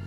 《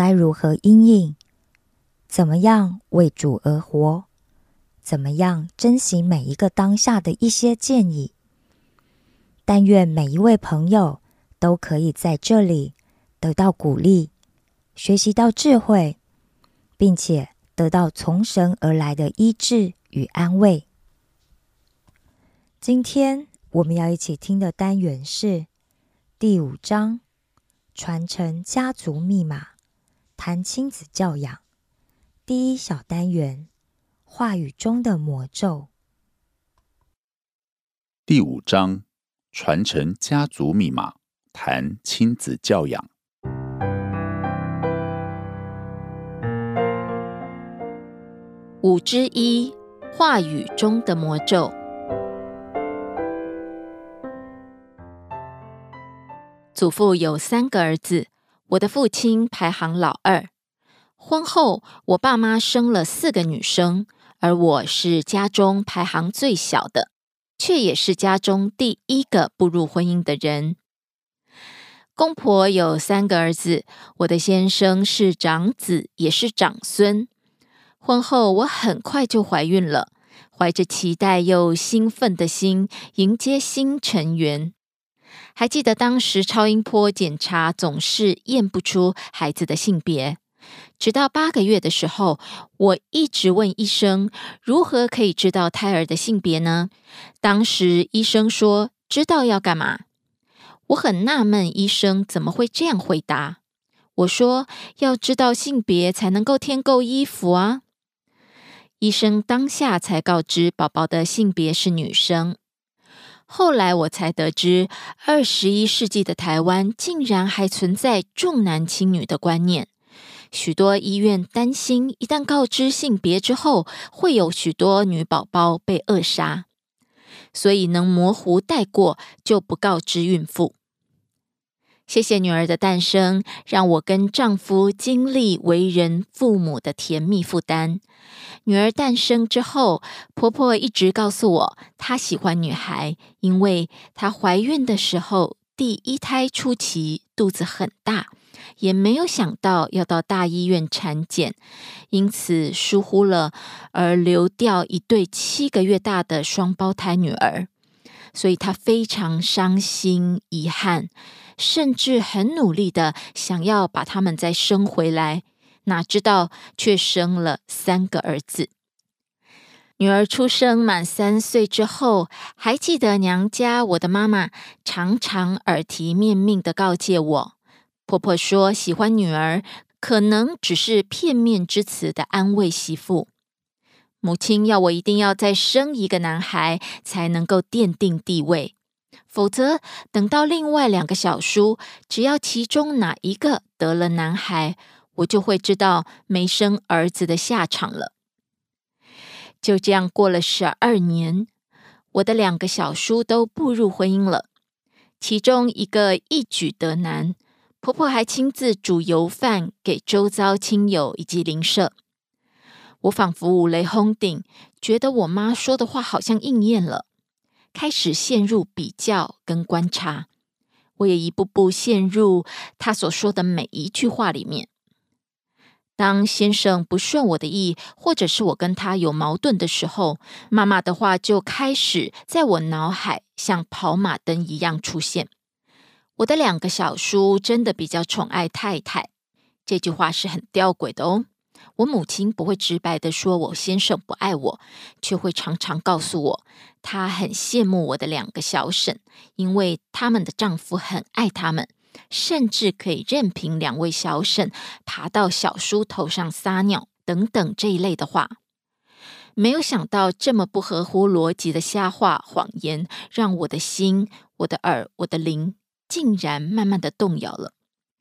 该如何应应，怎么样为主而活，怎么样珍惜每一个当下的一些建议。但愿每一位朋友都可以在这里得到鼓励，学习到智慧，并且得到从神而来的医治。与安慰。今天我们要一起听的单元是第五章：传承家族密码，谈亲子教养。第一小单元：话语中的魔咒。第五章：传承家族密码，谈亲子教养。五之一。话语中的魔咒。祖父有三个儿子，我的父亲排行老二。婚后，我爸妈生了四个女生，而我是家中排行最小的，却也是家中第一个步入婚姻的人。公婆有三个儿子，我的先生是长子，也是长孙。婚后，我很快就怀孕了，怀着期待又兴奋的心迎接新成员。还记得当时超音波检查总是验不出孩子的性别，直到八个月的时候，我一直问医生如何可以知道胎儿的性别呢？当时医生说知道要干嘛？我很纳闷，医生怎么会这样回答？我说要知道性别才能够添购衣服啊。医生当下才告知宝宝的性别是女生。后来我才得知，二十一世纪的台湾竟然还存在重男轻女的观念。许多医院担心，一旦告知性别之后，会有许多女宝宝被扼杀，所以能模糊带过就不告知孕妇。谢谢女儿的诞生，让我跟丈夫经历为人父母的甜蜜负担。女儿诞生之后，婆婆一直告诉我，她喜欢女孩，因为她怀孕的时候第一胎初期肚子很大，也没有想到要到大医院产检，因此疏忽了，而流掉一对七个月大的双胞胎女儿，所以她非常伤心遗憾。甚至很努力的想要把他们再生回来，哪知道却生了三个儿子。女儿出生满三岁之后，还记得娘家我的妈妈常常耳提面命的告诫我，婆婆说喜欢女儿可能只是片面之词的安慰媳妇，母亲要我一定要再生一个男孩才能够奠定地位。否则，等到另外两个小叔，只要其中哪一个得了男孩，我就会知道没生儿子的下场了。就这样过了十二年，我的两个小叔都步入婚姻了，其中一个一举得男，婆婆还亲自煮油饭给周遭亲友以及邻舍。我仿佛五雷轰顶，觉得我妈说的话好像应验了，开始陷入比较跟观察。我也一步步陷入他所说的每一句话里面。当先生不顺我的意，或者是我跟他有矛盾的时候，妈妈的话就开始在我脑海像跑马灯一样出现。我的两个小叔真的比较宠爱太太，这句话是很吊诡的哦。我母亲不会直白的说我先生不爱我，却会常常告诉我，她很羡慕我的两个小婶，因为他们的丈夫很爱他们。甚至可以任凭两位小婶爬到小叔头上撒尿等等这一类的话，没有想到这么不合乎逻辑的瞎话谎言，让我的心、我的耳、我的灵，竟然慢慢的动摇了，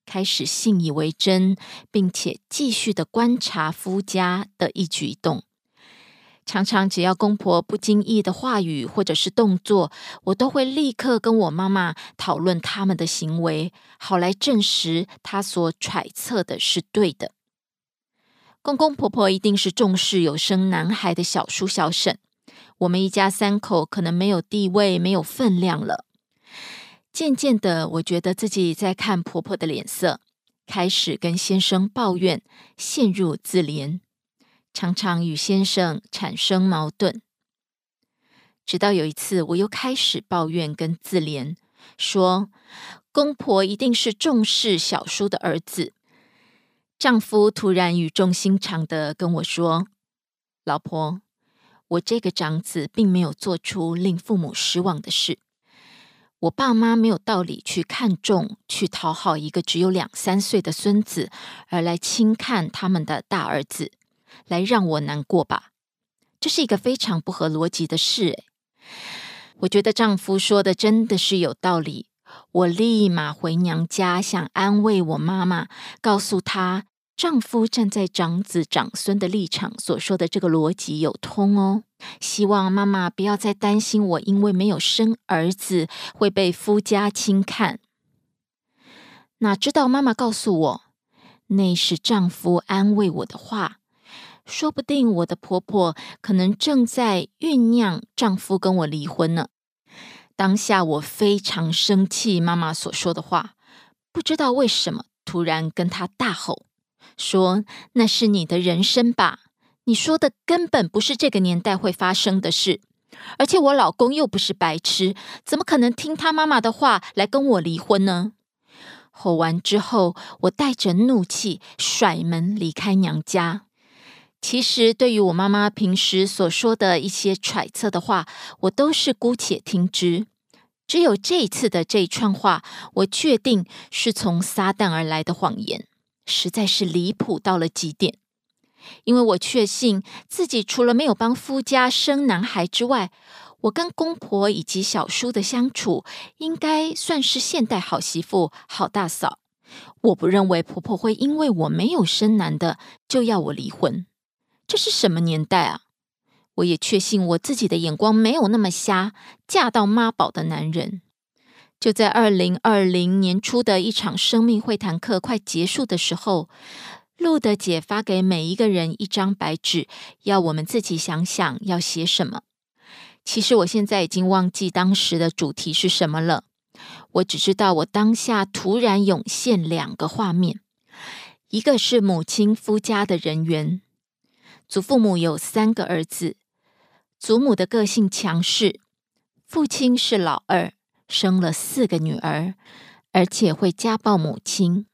开始信以为真，并且继续的观察夫家的一举一动。常常只要公婆不经意的话语或者是动作，我都会立刻跟我妈妈讨论他们的行为，好来证实他所揣测的是对的。公公婆婆一定是重视有生男孩的小叔小婶，我们一家三口可能没有地位、没有分量了。渐渐的，我觉得自己在看婆婆的脸色，开始跟先生抱怨，陷入自怜。常常与先生产生矛盾，直到有一次，我又开始抱怨跟自怜，说公婆一定是重视小叔的儿子。丈夫突然语重心长的跟我说：“老婆，我这个长子并没有做出令父母失望的事。我爸妈没有道理去看重、去讨好一个只有两三岁的孙子，而来轻看他们的大儿子。”来让我难过吧，这是一个非常不合逻辑的事。我觉得丈夫说的真的是有道理。我立马回娘家，想安慰我妈妈，告诉她丈夫站在长子长孙的立场所说的这个逻辑有通哦。希望妈妈不要再担心我，因为没有生儿子会被夫家轻看。哪知道妈妈告诉我，那是丈夫安慰我的话。说不定我的婆婆可能正在酝酿丈夫跟我离婚呢。当下我非常生气妈妈所说的话，不知道为什么突然跟她大吼说：“那是你的人生吧？你说的根本不是这个年代会发生的事。而且我老公又不是白痴，怎么可能听他妈妈的话来跟我离婚呢？”吼完之后，我带着怒气甩门离开娘家。其实，对于我妈妈平时所说的一些揣测的话，我都是姑且听之。只有这一次的这一串话，我确定是从撒旦而来的谎言，实在是离谱到了极点。因为我确信自己除了没有帮夫家生男孩之外，我跟公婆以及小叔的相处，应该算是现代好媳妇、好大嫂。我不认为婆婆会因为我没有生男的，就要我离婚。这是什么年代啊！我也确信我自己的眼光没有那么瞎。嫁到妈宝的男人，就在二零二零年初的一场生命会谈课快结束的时候，路德姐发给每一个人一张白纸，要我们自己想想要写什么。其实我现在已经忘记当时的主题是什么了。我只知道我当下突然涌现两个画面，一个是母亲夫家的人员。祖父母有三个儿子，祖母的个性强势，父亲是老二，生了四个女儿，而且会家暴母亲。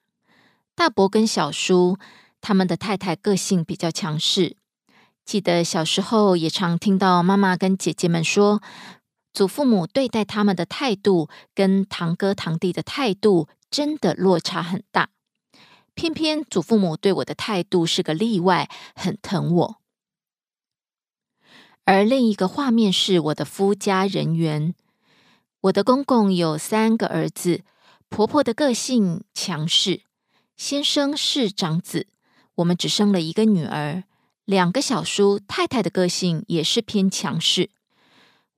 大伯跟小叔他们的太太个性比较强势。记得小时候也常听到妈妈跟姐姐们说，祖父母对待他们的态度跟堂哥堂弟的态度真的落差很大。偏偏祖父母对我的态度是个例外，很疼我。而另一个画面是我的夫家人员，我的公公有三个儿子，婆婆的个性强势，先生是长子，我们只生了一个女儿，两个小叔，太太的个性也是偏强势。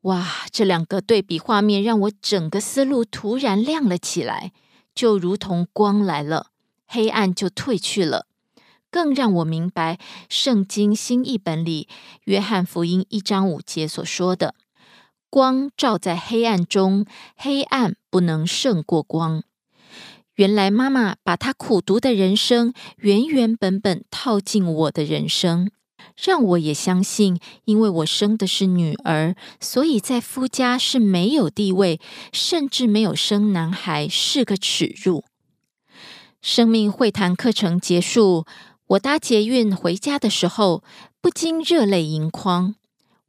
哇，这两个对比画面让我整个思路突然亮了起来。就如同光来了，黑暗就退去了。更让我明白《圣经新译本》里约翰福音一章五节所说的：“光照在黑暗中，黑暗不能胜过光。”原来妈妈把她苦读的人生原原本本套进我的人生，让我也相信，因为我生的是女儿，所以在夫家是没有地位，甚至没有生男孩是个耻辱。生命会谈课程结束，我搭捷运回家的时候，不禁热泪盈眶。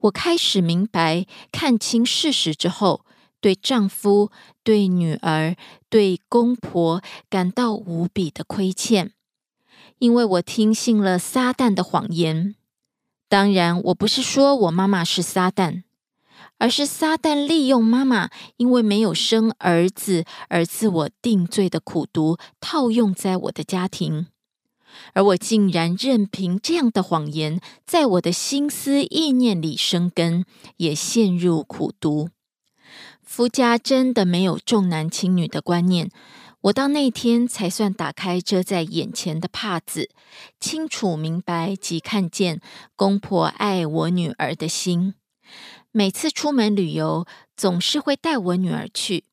我开始明白，看清事实之后。对丈夫、对女儿、对公婆感到无比的亏欠，因为我听信了撒旦的谎言。当然，我不是说我妈妈是撒旦，而是撒旦利用妈妈因为没有生儿子而自我定罪的苦毒套用在我的家庭，而我竟然任凭这样的谎言在我的心思意念里生根，也陷入苦毒。夫家真的没有重男轻女的观念，我到那天才算打开遮在眼前的帕子，清楚明白及看见公婆爱我女儿的心。每次出门旅游，总是会带我女儿去。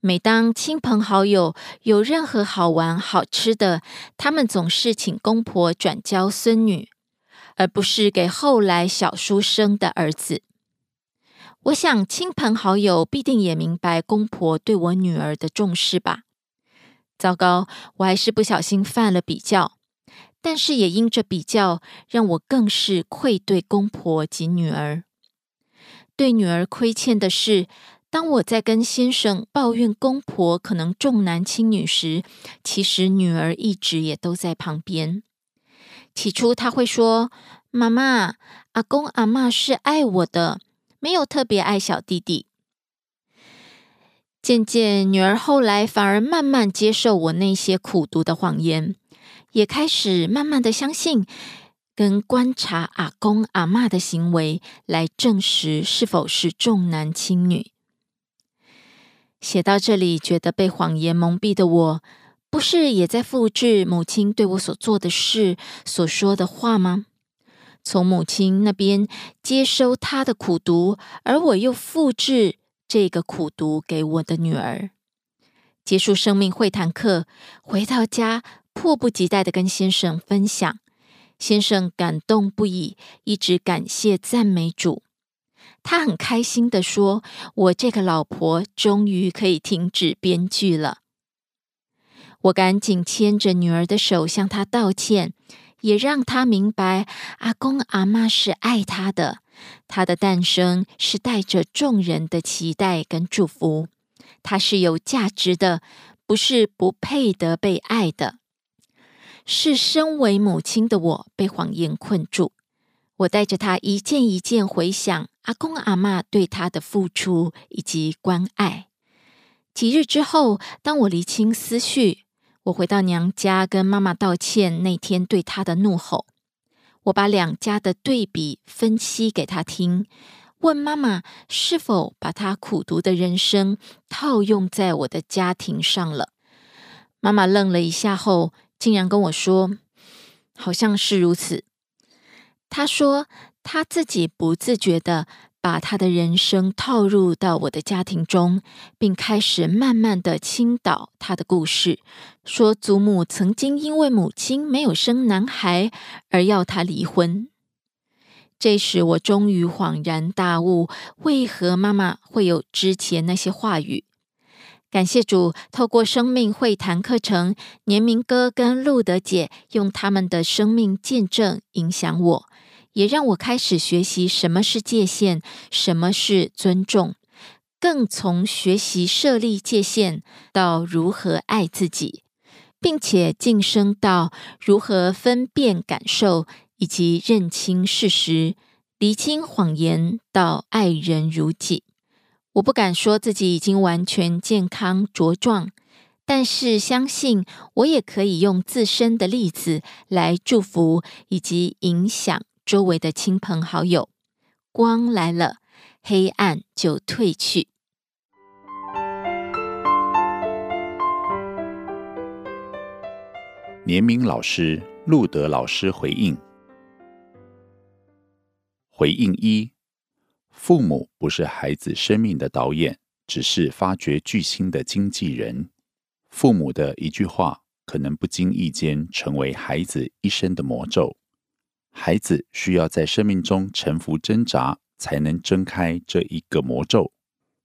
每当亲朋好友有任何好玩好吃的，他们总是请公婆转交孙女，而不是给后来小叔生的儿子。我想，亲朋好友必定也明白公婆对我女儿的重视吧。糟糕，我还是不小心犯了比较，但是也因这比较，让我更是愧对公婆及女儿。对女儿亏欠的是，当我在跟先生抱怨公婆可能重男轻女时，其实女儿一直也都在旁边。起初他会说：“妈妈，阿公阿妈是爱我的。”没有特别爱小弟弟，渐渐女儿后来反而慢慢接受我那些苦读的谎言，也开始慢慢的相信跟观察阿公阿妈的行为来证实是否是重男轻女。写到这里，觉得被谎言蒙蔽的我，不是也在复制母亲对我所做的事、所说的话吗？从母亲那边接收她的苦读，而我又复制这个苦读给我的女儿。结束生命会谈课，回到家，迫不及待的跟先生分享。先生感动不已，一直感谢赞美主。他很开心的说：“我这个老婆终于可以停止编剧了。”我赶紧牵着女儿的手向他道歉。也让他明白，阿公阿妈是爱他的，他的诞生是带着众人的期待跟祝福，他是有价值的，不是不配得被爱的。是身为母亲的我被谎言困住，我带着他一件一件回想阿公阿妈对他的付出以及关爱。几日之后，当我理清思绪。我回到娘家，跟妈妈道歉那天对她的怒吼。我把两家的对比分析给她听，问妈妈是否把她苦读的人生套用在我的家庭上了。妈妈愣了一下后，竟然跟我说：“好像是如此。”她说她自己不自觉的。把他的人生套入到我的家庭中，并开始慢慢的倾倒他的故事，说祖母曾经因为母亲没有生男孩而要他离婚。这时我终于恍然大悟，为何妈妈会有之前那些话语。感谢主，透过生命会谈课程，年明哥跟路德姐用他们的生命见证影响我。也让我开始学习什么是界限，什么是尊重，更从学习设立界限到如何爱自己，并且晋升到如何分辨感受以及认清事实、厘清谎言，到爱人如己。我不敢说自己已经完全健康茁壮，但是相信我也可以用自身的例子来祝福以及影响。周围的亲朋好友，光来了，黑暗就退去。年明老师、路德老师回应：回应一，父母不是孩子生命的导演，只是发掘巨星的经纪人。父母的一句话，可能不经意间成为孩子一生的魔咒。孩子需要在生命中沉浮挣扎，才能挣开这一个魔咒。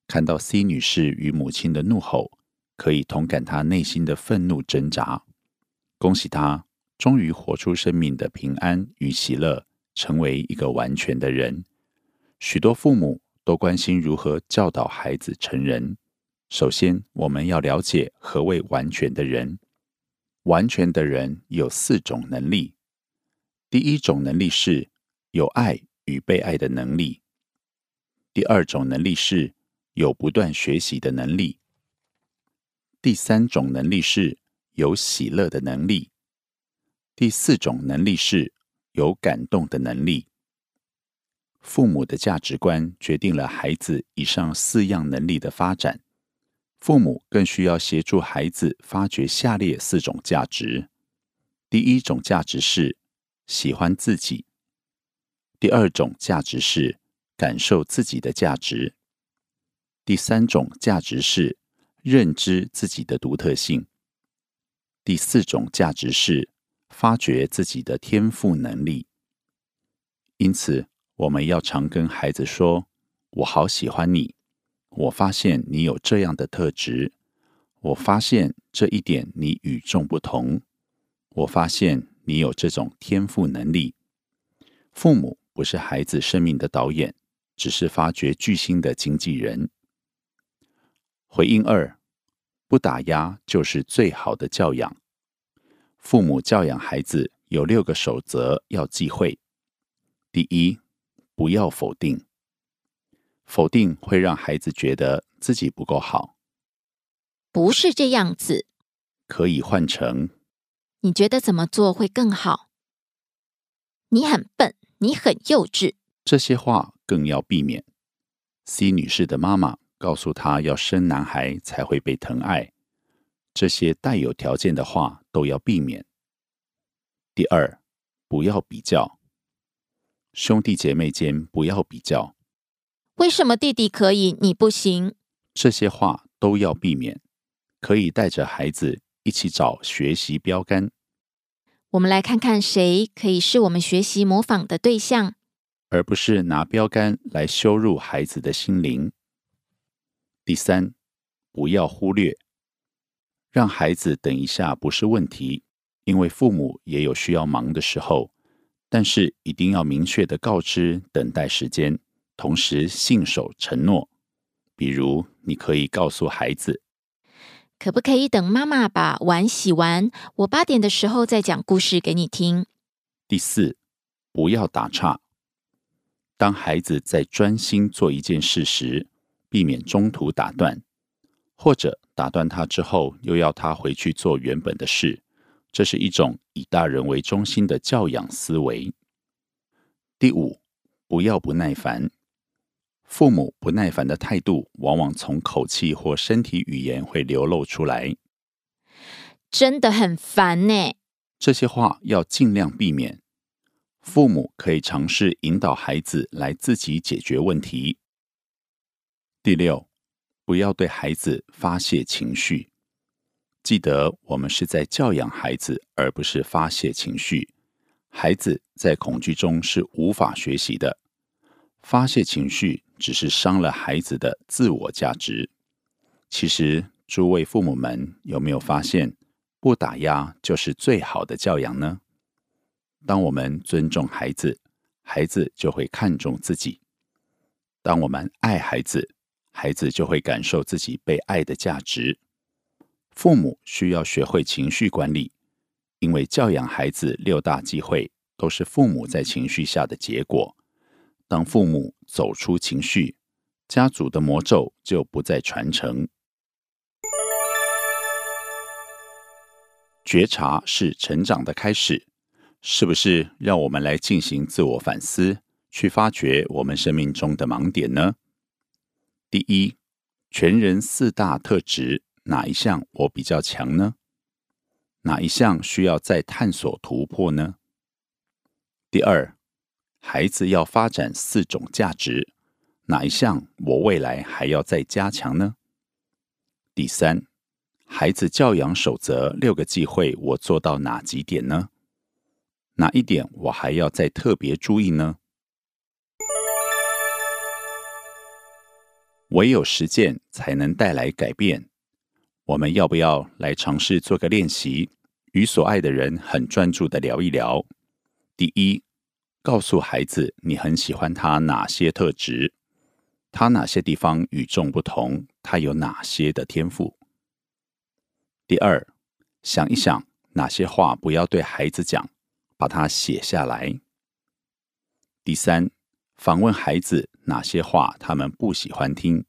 看到 C 女士与母亲的怒吼，可以同感她内心的愤怒挣扎。恭喜她，终于活出生命的平安与喜乐，成为一个完全的人。许多父母都关心如何教导孩子成人。首先，我们要了解何谓完全的人。完全的人有四种能力。第一种能力是有爱与被爱的能力；第二种能力是有不断学习的能力；第三种能力是有喜乐的能力；第四种能力是有感动的能力。父母的价值观决定了孩子以上四样能力的发展。父母更需要协助孩子发掘下列四种价值：第一种价值是。喜欢自己。第二种价值是感受自己的价值。第三种价值是认知自己的独特性。第四种价值是发掘自己的天赋能力。因此，我们要常跟孩子说：“我好喜欢你，我发现你有这样的特质，我发现这一点你与众不同，我发现。”你有这种天赋能力。父母不是孩子生命的导演，只是发掘巨星的经纪人。回应二：不打压就是最好的教养。父母教养孩子有六个守则要忌讳。第一，不要否定。否定会让孩子觉得自己不够好。不是这样子。可以换成。你觉得怎么做会更好？你很笨，你很幼稚。这些话更要避免。C 女士的妈妈告诉她，要生男孩才会被疼爱。这些带有条件的话都要避免。第二，不要比较，兄弟姐妹间不要比较。为什么弟弟可以，你不行？这些话都要避免。可以带着孩子。一起找学习标杆。我们来看看谁可以是我们学习模仿的对象，而不是拿标杆来羞辱孩子的心灵。第三，不要忽略，让孩子等一下不是问题，因为父母也有需要忙的时候。但是一定要明确的告知等待时间，同时信守承诺。比如，你可以告诉孩子。可不可以等妈妈把碗洗完，我八点的时候再讲故事给你听？第四，不要打岔。当孩子在专心做一件事时，避免中途打断，或者打断他之后又要他回去做原本的事，这是一种以大人为中心的教养思维。第五，不要不耐烦。父母不耐烦的态度，往往从口气或身体语言会流露出来。真的很烦呢。这些话要尽量避免。父母可以尝试引导孩子来自己解决问题。第六，不要对孩子发泄情绪。记得，我们是在教养孩子，而不是发泄情绪。孩子在恐惧中是无法学习的。发泄情绪只是伤了孩子的自我价值。其实，诸位父母们有没有发现，不打压就是最好的教养呢？当我们尊重孩子，孩子就会看重自己；当我们爱孩子，孩子就会感受自己被爱的价值。父母需要学会情绪管理，因为教养孩子六大忌讳都是父母在情绪下的结果。当父母走出情绪，家族的魔咒就不再传承。觉察是成长的开始，是不是？让我们来进行自我反思，去发掘我们生命中的盲点呢？第一，全人四大特质哪一项我比较强呢？哪一项需要再探索突破呢？第二，孩子要发展四种价值，哪一项我未来还要再加强呢？第三，孩子教养守则六个忌讳，我做到哪几点呢？哪一点我还要再特别注意呢？唯有实践才能带来改变。我们要不要来尝试做个练习，与所爱的人很专注的聊一聊？第一，告诉孩子你很喜欢他哪些特质，他哪些地方与众不同，他有哪些的天赋。第二，想一想哪些话不要对孩子讲，把它写下来。第三，访问孩子哪些话他们不喜欢听。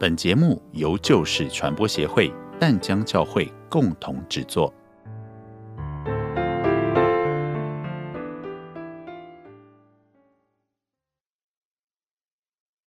本节目由旧事传播协会淡江教会共同制作。